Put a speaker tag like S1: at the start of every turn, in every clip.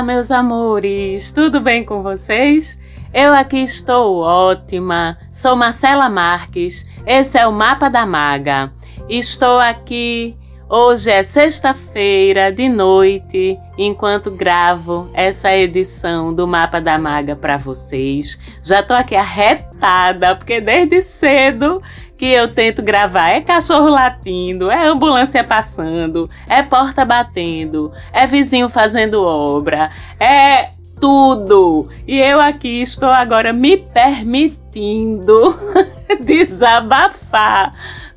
S1: Olá, meus amores, tudo bem com vocês? Eu aqui estou ótima. Sou Marcela Marques. Esse é o Mapa da Maga. Estou aqui. Hoje é sexta-feira de noite, enquanto gravo essa edição do Mapa da Maga para vocês. Já tô aqui arretada, porque desde cedo que eu tento gravar é cachorro latindo, é ambulância passando, é porta batendo, é vizinho fazendo obra, é tudo. E eu aqui estou agora me permitindo desabafar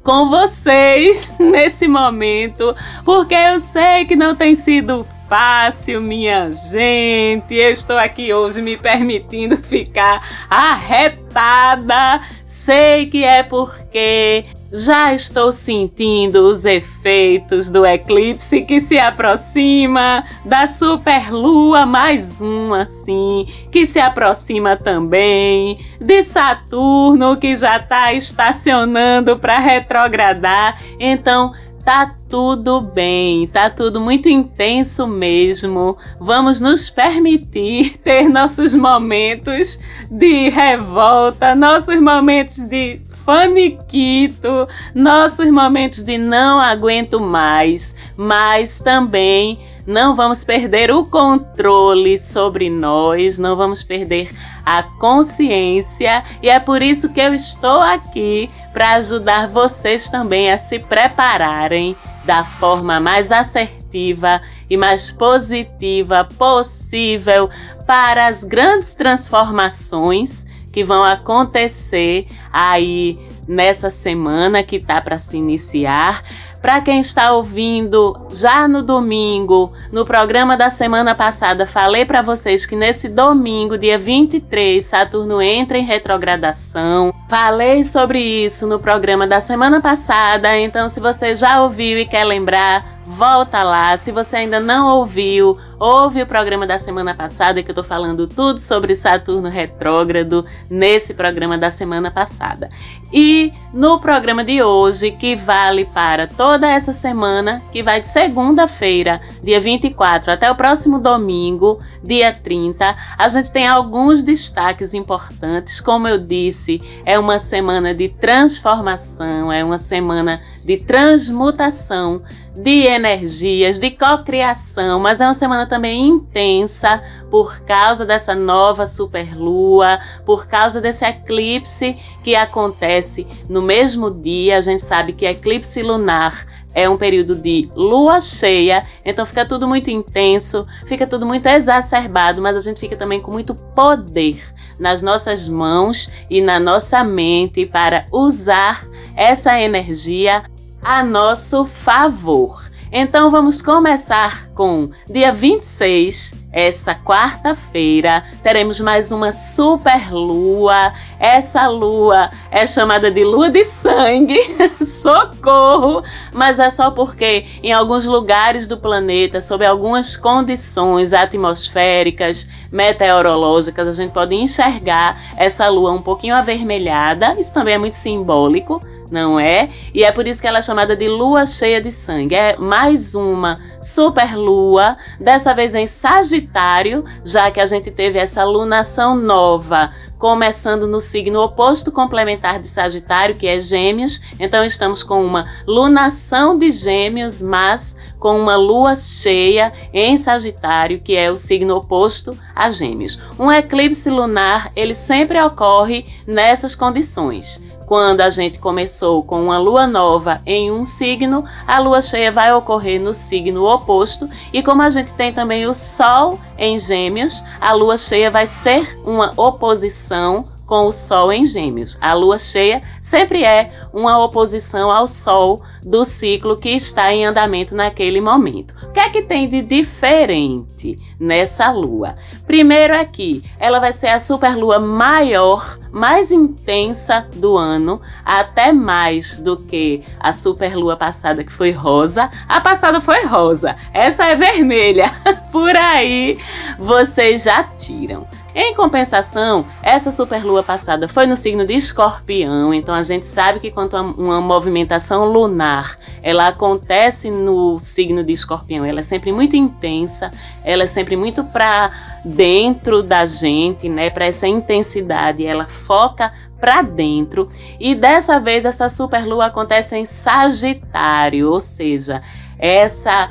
S1: com vocês nesse momento, porque eu sei que não tem sido fácil, minha gente. Eu estou aqui hoje me permitindo ficar arretada. Sei que é porque já estou sentindo os efeitos do eclipse que se aproxima, da superlua, mais um assim, que se aproxima também, de Saturno que já está estacionando para retrogradar. Então, Tá tudo bem, tá tudo muito intenso mesmo. Vamos nos permitir ter nossos momentos de revolta, nossos momentos de faniquito, nossos momentos de não aguento mais, mas também não vamos perder o controle sobre nós, não vamos perder a consciência, e é por isso que eu estou aqui para ajudar vocês também a se prepararem da forma mais assertiva e mais positiva possível para as grandes transformações que vão acontecer aí nessa semana que está para se iniciar. Para quem está ouvindo já no domingo, no programa da semana passada, falei para vocês que nesse domingo, dia 23, Saturno entra em retrogradação. Falei sobre isso no programa da semana passada, então se você já ouviu e quer lembrar, volta lá. Se você ainda não ouviu, ouve o programa da semana passada que eu tô falando tudo sobre Saturno retrógrado nesse programa da semana passada. E no programa de hoje, que vale para toda essa semana, que vai de segunda-feira, dia 24, até o próximo domingo, dia 30, a gente tem alguns destaques importantes. Como eu disse, é uma semana de transformação, é uma semana de transmutação de energias, de cocriação, mas é uma semana também intensa por causa dessa nova superlua, por causa desse eclipse que acontece no mesmo dia. A gente sabe que eclipse lunar é um período de lua cheia, então fica tudo muito intenso, fica tudo muito exacerbado, mas a gente fica também com muito poder nas nossas mãos e na nossa mente para usar essa energia a nosso favor. Então vamos começar com dia 26, essa quarta-feira, teremos mais uma super lua. Essa lua é chamada de lua de sangue. Socorro! Mas é só porque em alguns lugares do planeta, sob algumas condições atmosféricas, meteorológicas, a gente pode enxergar essa lua um pouquinho avermelhada. Isso também é muito simbólico não é? E é por isso que ela é chamada de lua cheia de sangue. É mais uma super lua, dessa vez em Sagitário, já que a gente teve essa lunação nova começando no signo oposto complementar de Sagitário, que é Gêmeos. Então estamos com uma lunação de Gêmeos, mas com uma lua cheia em Sagitário, que é o signo oposto a Gêmeos. Um eclipse lunar, ele sempre ocorre nessas condições quando a gente começou com uma lua nova em um signo, a lua cheia vai ocorrer no signo oposto, e como a gente tem também o Sol em Gêmeos, a lua cheia vai ser uma oposição com o Sol em Gêmeos. A lua cheia sempre é uma oposição ao Sol do ciclo que está em andamento naquele momento. O que é que tem de diferente nessa lua? Primeiro aqui, ela vai ser a superlua maior, mais intensa do ano, até mais do que a superlua passada que foi rosa. A passada foi rosa, essa é vermelha. Por aí vocês já tiram. Em compensação, essa superlua passada foi no signo de Escorpião, então a gente sabe que quando uma movimentação lunar ela acontece no signo de Escorpião, ela é sempre muito intensa, ela é sempre muito para dentro da gente, né? Para essa intensidade, ela foca para dentro. E dessa vez essa superlua acontece em Sagitário, ou seja, essa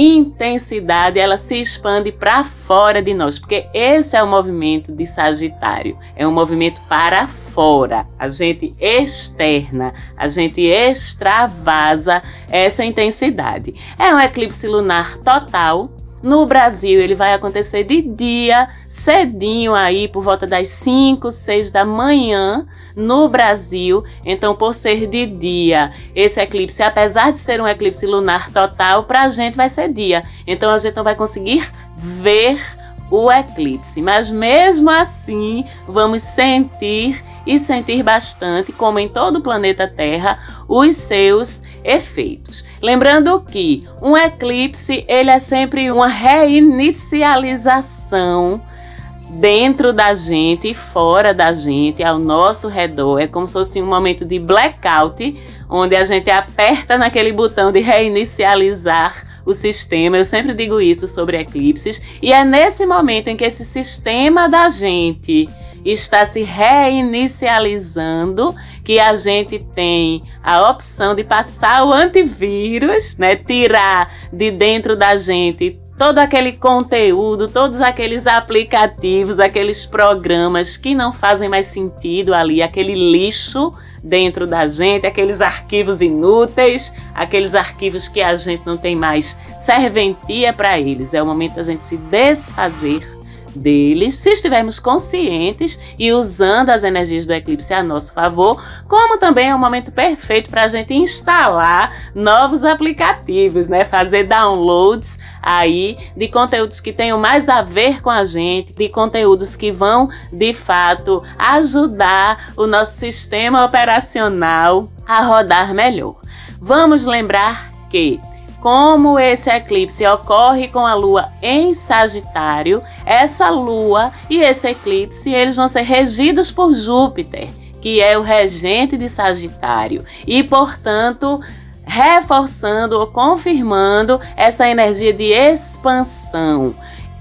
S1: intensidade ela se expande para fora de nós, porque esse é o movimento de Sagitário, é um movimento para fora, a gente externa, a gente extravasa essa intensidade. É um eclipse lunar total no Brasil, ele vai acontecer de dia, cedinho aí, por volta das 5, 6 da manhã, no Brasil. Então, por ser de dia, esse eclipse, apesar de ser um eclipse lunar total, para a gente vai ser dia. Então, a gente não vai conseguir ver o eclipse, mas mesmo assim, vamos sentir e sentir bastante, como em todo o planeta Terra, os seus efeitos. Lembrando que um eclipse ele é sempre uma reinicialização dentro da gente e fora da gente, ao nosso redor. É como se fosse um momento de blackout, onde a gente aperta naquele botão de reinicializar o sistema. Eu sempre digo isso sobre eclipses, e é nesse momento em que esse sistema da gente está se reinicializando que a gente tem a opção de passar o antivírus, né, tirar de dentro da gente todo aquele conteúdo, todos aqueles aplicativos, aqueles programas que não fazem mais sentido ali, aquele lixo dentro da gente, aqueles arquivos inúteis, aqueles arquivos que a gente não tem mais serventia para eles. É o momento da gente se desfazer deles, se estivermos conscientes e usando as energias do eclipse a nosso favor, como também é um momento perfeito para a gente instalar novos aplicativos, né? Fazer downloads aí de conteúdos que tenham mais a ver com a gente, de conteúdos que vão de fato ajudar o nosso sistema operacional a rodar melhor. Vamos lembrar que como esse eclipse ocorre com a lua em Sagitário, essa lua e esse eclipse eles vão ser regidos por Júpiter, que é o regente de Sagitário, e portanto reforçando ou confirmando essa energia de expansão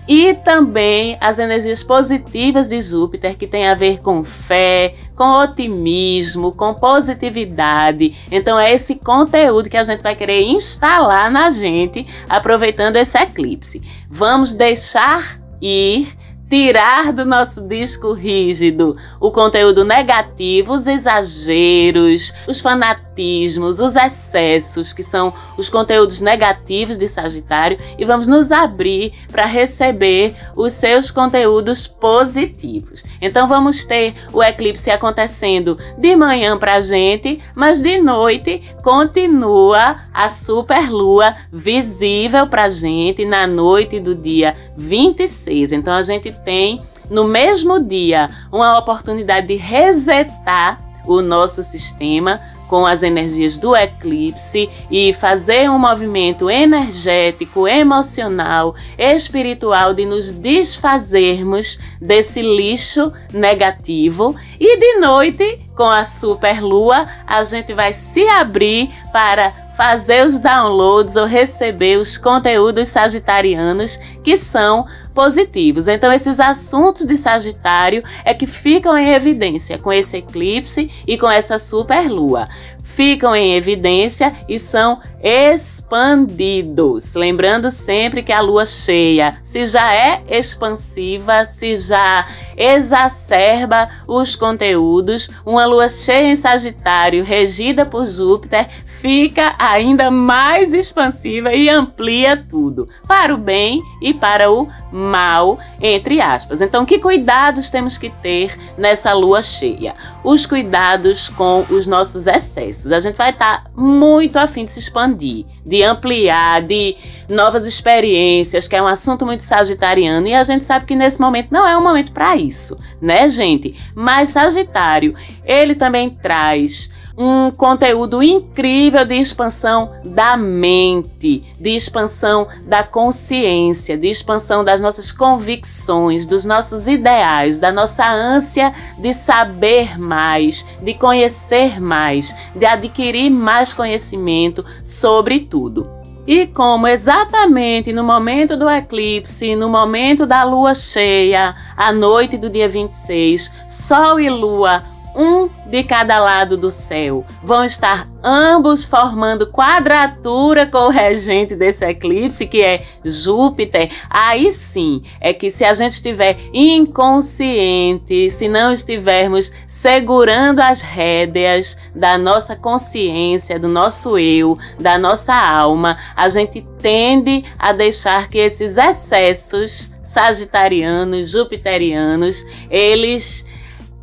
S1: e também as energias positivas de Júpiter, que tem a ver com fé, com otimismo, com positividade. Então é esse conteúdo que a gente vai querer instalar na gente, aproveitando esse eclipse. Vamos deixar ir tirar do nosso disco rígido o conteúdo negativo, os exageros, os fanatismos, os excessos, que são os conteúdos negativos de Sagitário, e vamos nos abrir para receber os seus conteúdos positivos. Então vamos ter o eclipse acontecendo de manhã para a gente, mas de noite continua a superlua visível para a gente na noite do dia 26. Então a gente tem no mesmo dia uma oportunidade de resetar o nosso sistema com as energias do eclipse e fazer um movimento energético, emocional, espiritual de nos desfazermos desse lixo negativo. E de noite com a superlua a gente vai se abrir para fazer os downloads ou receber os conteúdos sagitarianos que são positivos. Então, esses assuntos de Sagitário é que ficam em evidência com esse eclipse e com essa superlua. Ficam em evidência e são expandidos. Lembrando sempre que a lua cheia, se já é expansiva, se já exacerba os conteúdos, uma lua cheia em Sagitário, regida por Júpiter, fica ainda mais expansiva e amplia tudo, para o bem e para o mal, entre aspas. Então, que cuidados temos que ter nessa lua cheia? Os cuidados com os nossos excessos. A gente vai estar tá muito afim de se expandir, de ampliar, de novas experiências, que é um assunto muito sagitariano, e a gente sabe que nesse momento não é um momento para isso, né, gente? Mas Sagitário, ele também traz um conteúdo incrível de expansão da mente, de expansão da consciência, de expansão das nossas convicções, dos nossos ideais, da nossa ânsia de saber mais, de conhecer mais, de adquirir mais conhecimento sobre tudo. E como exatamente no momento do eclipse, no momento da lua cheia, à noite do dia 26, Sol e Lua um de cada lado do céu. Vão estar ambos formando quadratura com o regente desse eclipse, que é Júpiter. Aí sim é que se a gente estiver inconsciente, se não estivermos segurando as rédeas da nossa consciência, do nosso eu, da nossa alma, a gente tende a deixar que esses excessos sagitarianos, jupiterianos, eles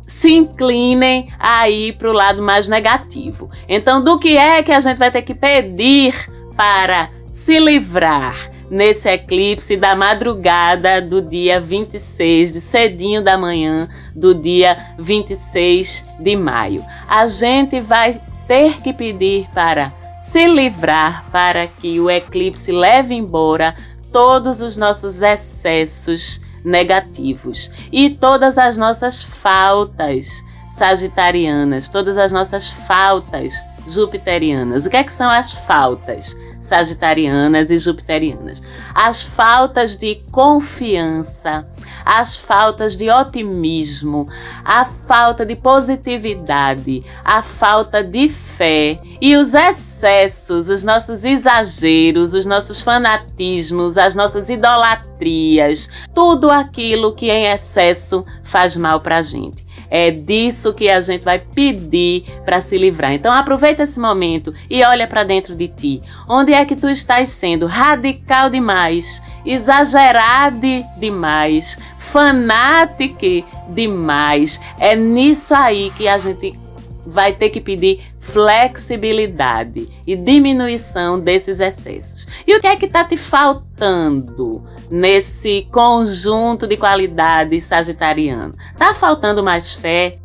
S1: se inclinem aí para o lado mais negativo. Então, do que é que a gente vai ter que pedir para se livrar nesse eclipse da madrugada do dia 26, de cedinho da manhã do dia 26 de maio? A gente vai ter que pedir para se livrar para que o eclipse leve embora todos os nossos excessos negativos e todas as nossas faltas sagitarianas, todas as nossas faltas jupiterianas. O que é que são as faltas? Sagitarianas e jupiterianas. As faltas de confiança, as faltas de otimismo, a falta de positividade, a falta de fé e os excessos, os nossos exageros, os nossos fanatismos, as nossas idolatrias, tudo aquilo que em excesso faz mal para a gente. É disso que a gente vai pedir para se livrar. Então aproveita esse momento e olha para dentro de ti. Onde é que tu estás sendo radical demais, exagerado demais, fanático demais? É nisso aí que a gente vai ter que pedir flexibilidade e diminuição desses excessos. E o que é que está te faltando nesse conjunto de qualidades sagitariano? Tá faltando mais fé?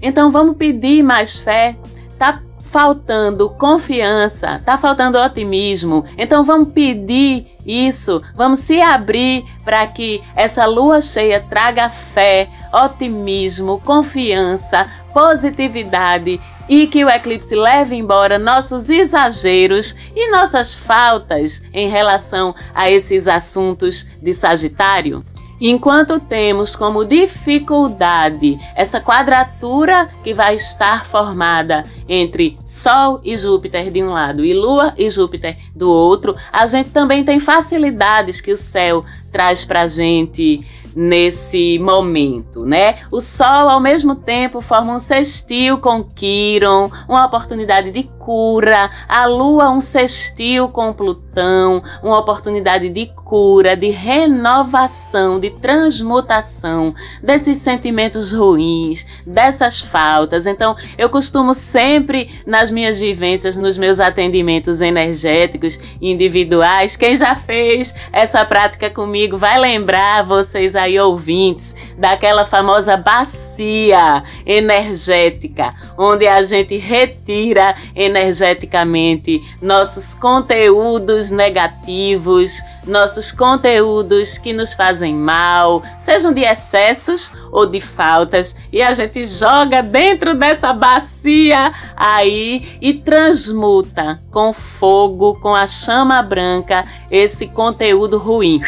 S1: Então vamos pedir mais fé? Tá faltando confiança, tá faltando otimismo. Então vamos pedir isso, vamos se abrir para que essa lua cheia traga fé, otimismo, confiança, positividade e que o eclipse leve embora nossos exageros e nossas faltas em relação a esses assuntos de Sagitário. Enquanto temos como dificuldade essa quadratura que vai estar formada entre Sol e Júpiter de um lado e Lua e Júpiter do outro, a gente também tem facilidades que o céu traz para a gente nesse momento, né? O Sol, ao mesmo tempo, forma um sextil com Quiron, uma oportunidade de cura. A Lua, um sextil com Plutão, uma oportunidade de cura, de renovação, de transmutação desses sentimentos ruins, dessas faltas. Então, eu costumo sempre, nas minhas vivências, nos meus atendimentos energéticos individuais, quem já fez essa prática comigo vai lembrar vocês aí ouvintes daquela famosa bacia energética, onde a gente retira energeticamente nossos conteúdos negativos, nossos conteúdos que nos fazem mal, sejam de excessos ou de faltas, e a gente joga dentro dessa bacia aí e transmuta com fogo, com a chama branca, esse conteúdo ruim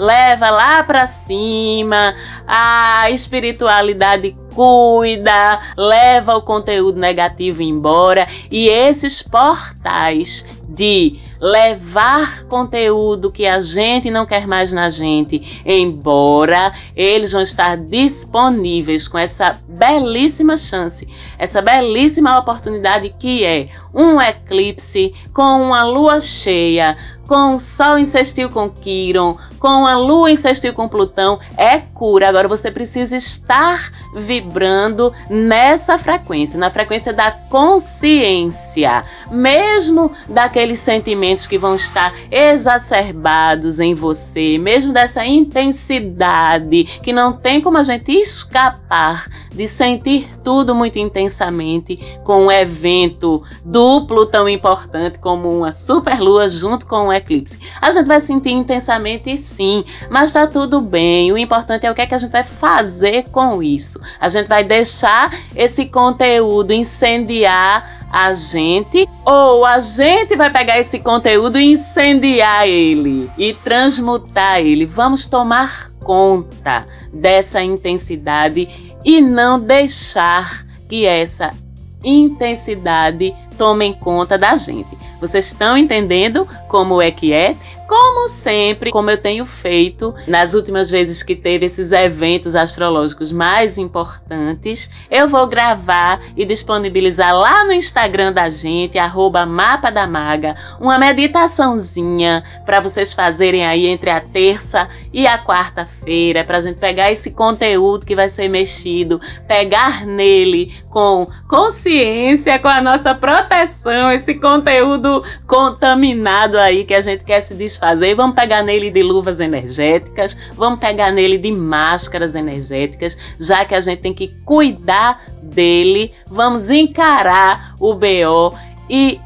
S1: leva lá para cima, a espiritualidade cuida, leva o conteúdo negativo embora. E esses portais de levar conteúdo que a gente não quer mais na gente embora, eles vão estar disponíveis com essa belíssima chance, essa belíssima oportunidade que é um eclipse com uma lua cheia, com o Sol em com Quiron, com a Lua em sextil com Plutão é cura. Agora você precisa estar vibrando nessa frequência, na frequência da consciência, mesmo daqueles sentimentos que vão estar exacerbados em você, mesmo dessa intensidade que não tem como a gente escapar de sentir tudo muito intensamente com um evento duplo tão importante como uma superlua junto com um eclipse. A gente vai sentir intensamente sim, mas tá tudo bem. O importante é o que, é que a gente vai fazer com isso. A gente vai deixar esse conteúdo incendiar a gente ou a gente vai pegar esse conteúdo e incendiar ele e transmutar ele. Vamos tomar conta dessa intensidade e não deixar que essa intensidade tome conta da gente. Vocês estão entendendo como é que é? Como sempre, como eu tenho feito nas últimas vezes que teve esses eventos astrológicos mais importantes, eu vou gravar e disponibilizar lá no Instagram da gente, arroba Mapa da Maga, uma meditaçãozinha para vocês fazerem aí entre a terça e a quarta-feira, para a gente pegar esse conteúdo que vai ser mexido, pegar nele com consciência, com a nossa proteção, esse conteúdo contaminado aí que a gente quer se desfazer fazer, vamos pegar nele de luvas energéticas, vamos pegar nele de máscaras energéticas, já que a gente tem que cuidar dele, vamos encarar o BO e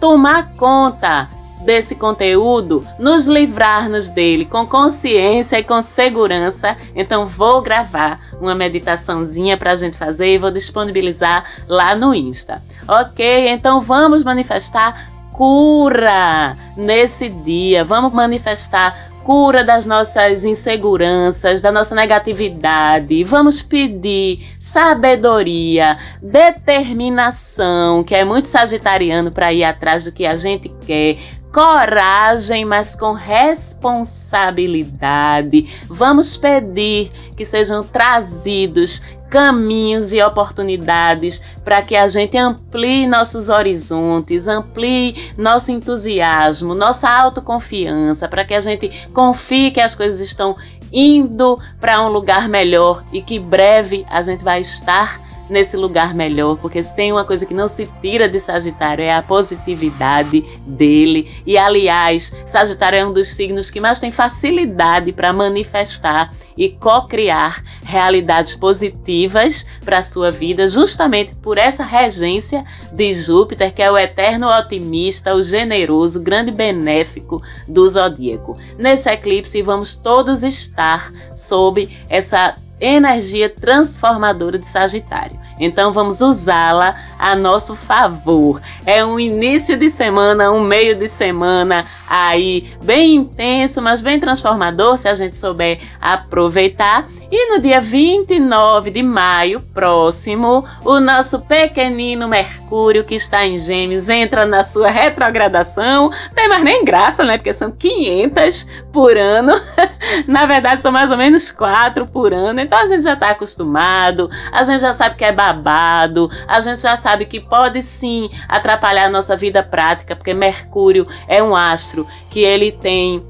S1: tomar conta desse conteúdo, nos livrarmos dele com consciência e com segurança. Então vou gravar uma meditaçãozinha para a gente fazer e vou disponibilizar lá no Insta. Ok? Então vamos manifestar cura nesse dia. Vamos manifestar cura das nossas inseguranças, da nossa negatividade. Vamos pedir sabedoria, determinação, que é muito sagitariano para ir atrás do que a gente quer. Coragem, mas com responsabilidade. Vamos pedir que sejam trazidos caminhos e oportunidades para que a gente amplie nossos horizontes, amplie nosso entusiasmo, nossa autoconfiança, para que a gente confie que as coisas estão indo para um lugar melhor e que breve a gente vai estar nesse lugar melhor, porque se tem uma coisa que não se tira de Sagitário é a positividade dele. E aliás, Sagitário é um dos signos que mais tem facilidade para manifestar e co-criar realidades positivas para sua vida, justamente por essa regência de Júpiter, que é o eterno otimista, o generoso, grande benéfico do zodíaco. Nesse eclipse, vamos todos estar sob essa energia transformadora de Sagitário. Então vamos usá-la a nosso favor. É um início de semana, um meio de semana aí bem intenso, mas bem transformador se a gente souber aproveitar. E no dia 29 de maio próximo, o nosso pequenino Mercúrio que está em Gêmeos entra na sua retrogradação. Tem mais nem graça, né? Porque são 500 por ano. na verdade, são mais ou menos 4 por ano. Então a gente já está acostumado, a gente já sabe que é babado, a gente já sabe que pode sim atrapalhar a nossa vida prática, porque Mercúrio é um astro que ele tem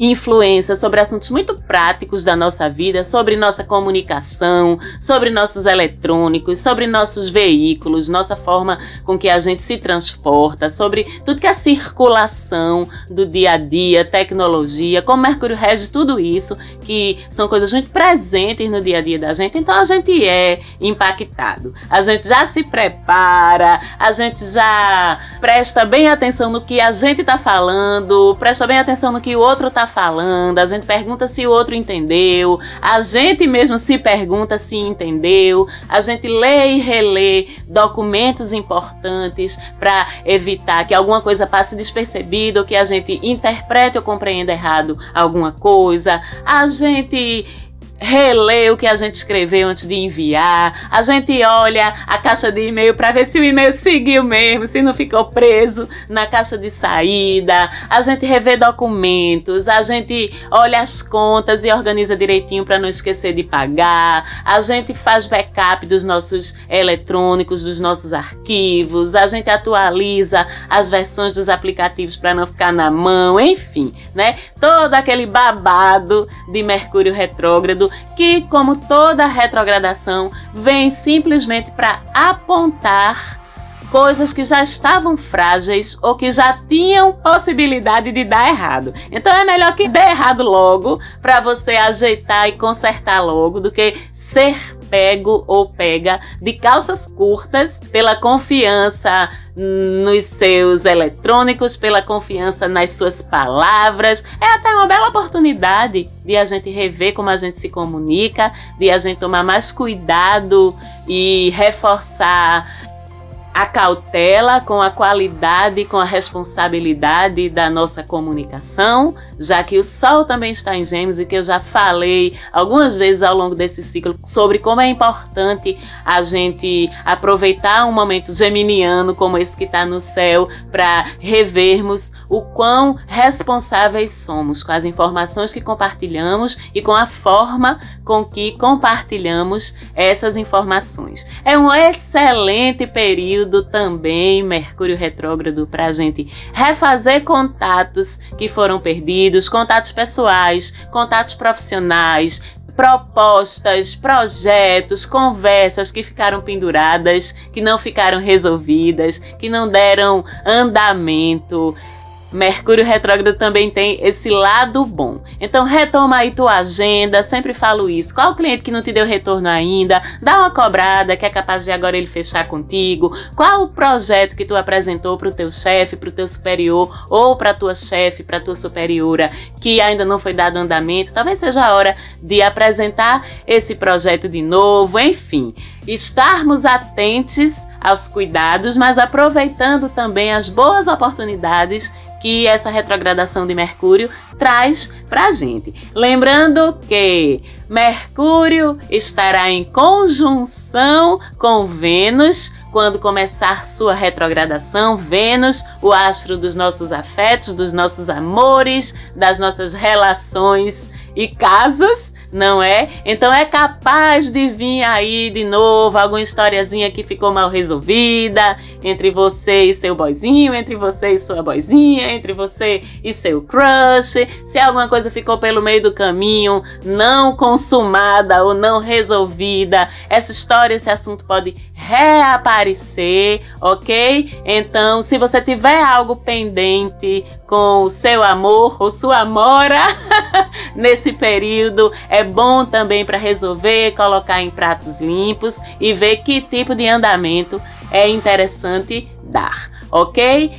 S1: influência sobre assuntos muito práticos da nossa vida, sobre nossa comunicação, sobre nossos eletrônicos, sobre nossos veículos, nossa forma com que a gente se transporta, sobre tudo que é circulação do dia a dia, tecnologia, como Mercúrio rege tudo isso, que são coisas muito presentes no dia a dia da gente, então a gente é impactado. A gente já se prepara, a gente já presta bem atenção no que a gente está falando, presta bem atenção no que o outro está falando, a gente pergunta se o outro entendeu, a gente mesmo se pergunta se entendeu, a gente lê e relê documentos importantes para evitar que alguma coisa passe despercebida ou que a gente interprete ou compreenda errado alguma coisa, a gente relê o que a gente escreveu antes de enviar, a gente olha a caixa de e-mail para ver se o e-mail seguiu mesmo, se não ficou preso na caixa de saída, a gente revê documentos, a gente olha as contas e organiza direitinho para não esquecer de pagar, a gente faz backup dos nossos eletrônicos, dos nossos arquivos, a gente atualiza as versões dos aplicativos para não ficar na mão, enfim, né? Todo aquele babado de Mercúrio retrógrado que, como toda retrogradação, vem simplesmente para apontar coisas que já estavam frágeis ou que já tinham possibilidade de dar errado. Então é melhor que dê errado logo para você ajeitar e consertar logo do que ser pego ou pega de calças curtas pela confiança nos seus eletrônicos, pela confiança nas suas palavras. É até uma bela oportunidade de a gente rever como a gente se comunica, de a gente tomar mais cuidado e reforçar a cautela com a qualidade, com a responsabilidade da nossa comunicação, já que o Sol também está em Gêmeos e que eu já falei algumas vezes ao longo desse ciclo sobre como é importante a gente aproveitar um momento geminiano como esse que está no céu para revermos o quão responsáveis somos com as informações que compartilhamos e com a forma com que compartilhamos essas informações. É um excelente período período também, Mercúrio retrógrado, para a gente refazer contatos que foram perdidos, contatos pessoais, contatos profissionais, propostas, projetos, conversas que ficaram penduradas, que não ficaram resolvidas, que não deram andamento. Mercúrio retrógrado também tem esse lado bom. Então retoma aí tua agenda, sempre falo isso. Qual cliente que não te deu retorno ainda? Dá uma cobrada que é capaz de agora ele fechar contigo. Qual o projeto que tu apresentou para o teu chefe, para o teu superior ou para tua chefe, para tua superiora que ainda não foi dado andamento? Talvez seja a hora de apresentar esse projeto de novo, enfim. Estarmos atentos aos cuidados, mas aproveitando também as boas oportunidades que essa retrogradação de Mercúrio traz para a gente. Lembrando que Mercúrio estará em conjunção com Vênus quando começar sua retrogradação. Vênus, o astro dos nossos afetos, dos nossos amores, das nossas relações e casas não é? Então é capaz de vir aí de novo alguma historiazinha que ficou mal resolvida entre você e seu boyzinho, entre você e sua boyzinha, entre você e seu crush. Se alguma coisa ficou pelo meio do caminho, não consumada ou não resolvida, essa história, esse assunto pode reaparecer, ok? Então, se você tiver algo pendente com o seu amor ou sua amora nesse período, é bom também para resolver, colocar em pratos limpos e ver que tipo de andamento é interessante dar, ok?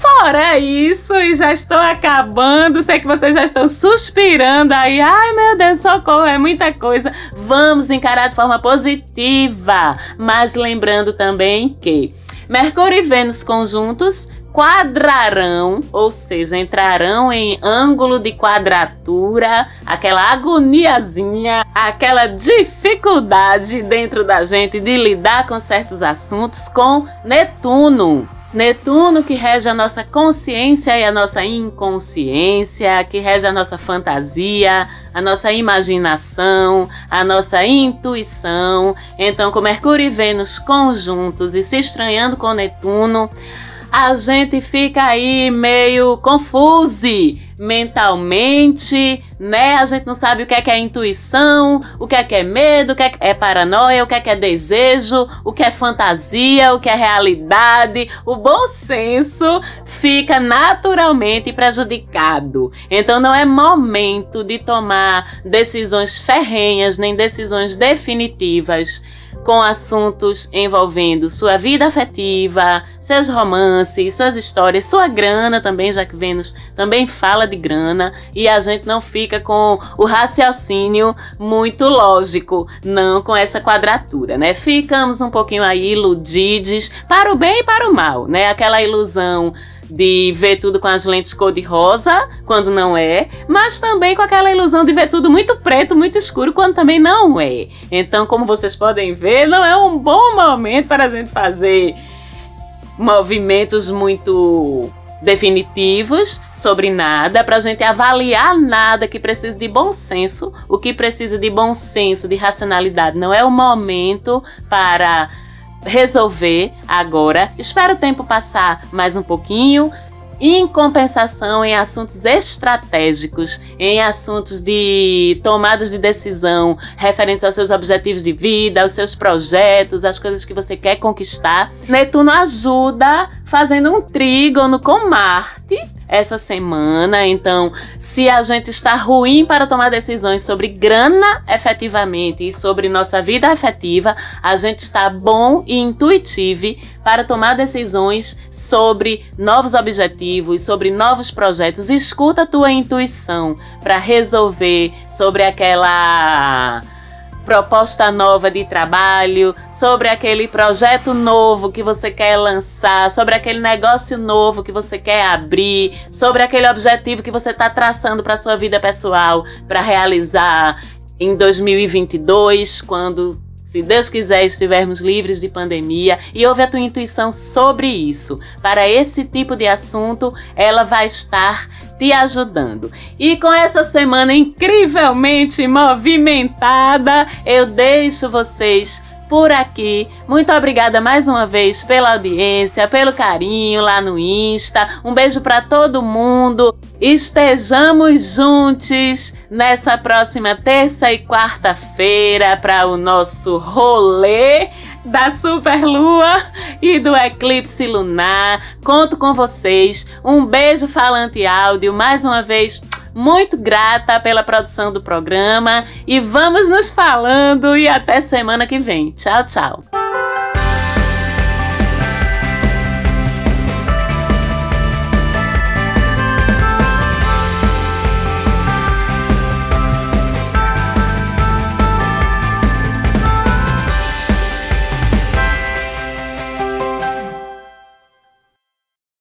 S1: Fora isso, e já estou acabando. Sei que vocês já estão suspirando aí. Ai, meu Deus, socorro, é muita coisa. Vamos encarar de forma positiva. Mas lembrando também que Mercúrio e Vênus conjuntos quadrarão, ou seja, entrarão em ângulo de quadratura, aquela agoniazinha, aquela dificuldade dentro da gente de lidar com certos assuntos com Netuno. Netuno que rege a nossa consciência e a nossa inconsciência, que rege a nossa fantasia, a nossa imaginação, a nossa intuição. Então, com Mercúrio e Vênus conjuntos e se estranhando com Netuno, a gente fica aí meio confuso mentalmente, né? A gente não sabe o que é que é intuição, o que é que é medo, o que é, que é paranoia, o que é que é desejo, o que é fantasia, o que é realidade. O bom senso fica naturalmente prejudicado. Então não é momento de tomar decisões ferrenhas nem decisões definitivas com assuntos envolvendo sua vida afetiva, seus romances, suas histórias, sua grana também, já que Vênus também fala de grana, e a gente não fica com o raciocínio muito lógico, não com essa quadratura, né? Ficamos um pouquinho aí iludidos para o bem e para o mal, né? Aquela ilusão de ver tudo com as lentes cor-de-rosa, quando não é, mas também com aquela ilusão de ver tudo muito preto, muito escuro, quando também não é. Então, como vocês podem ver, não é um bom momento para a gente fazer movimentos muito definitivos sobre nada, para a gente avaliar nada que precise de bom senso. O que precisa de bom senso, de racionalidade, não é o momento para resolver agora. Espera o tempo passar mais um pouquinho. Em compensação, em assuntos estratégicos, em assuntos de tomadas de decisão referentes aos seus objetivos de vida, aos seus projetos, as coisas que você quer conquistar, Netuno ajuda fazendo um trígono com Marte essa semana. Então, se a gente está ruim para tomar decisões sobre grana efetivamente e sobre nossa vida afetiva, a gente está bom e intuitivo para tomar decisões sobre novos objetivos, sobre novos projetos. Escuta a tua intuição para resolver sobre aquela proposta nova de trabalho, sobre aquele projeto novo que você quer lançar, sobre aquele negócio novo que você quer abrir, sobre aquele objetivo que você está traçando para sua vida pessoal para realizar em 2022, quando se Deus quiser, estivermos livres de pandemia e ouve a tua intuição sobre isso. Para esse tipo de assunto, ela vai estar te ajudando. E com essa semana incrivelmente movimentada, eu deixo vocês por aqui. Muito obrigada mais uma vez pela audiência, pelo carinho lá no Insta. Um beijo para todo mundo. Estejamos juntos nessa próxima terça e quarta-feira para o nosso rolê da superlua e do eclipse lunar. Conto com vocês. Um beijo falante áudio mais uma vez muito grata pela produção do programa e vamos nos falando e até semana que vem. Tchau, tchau.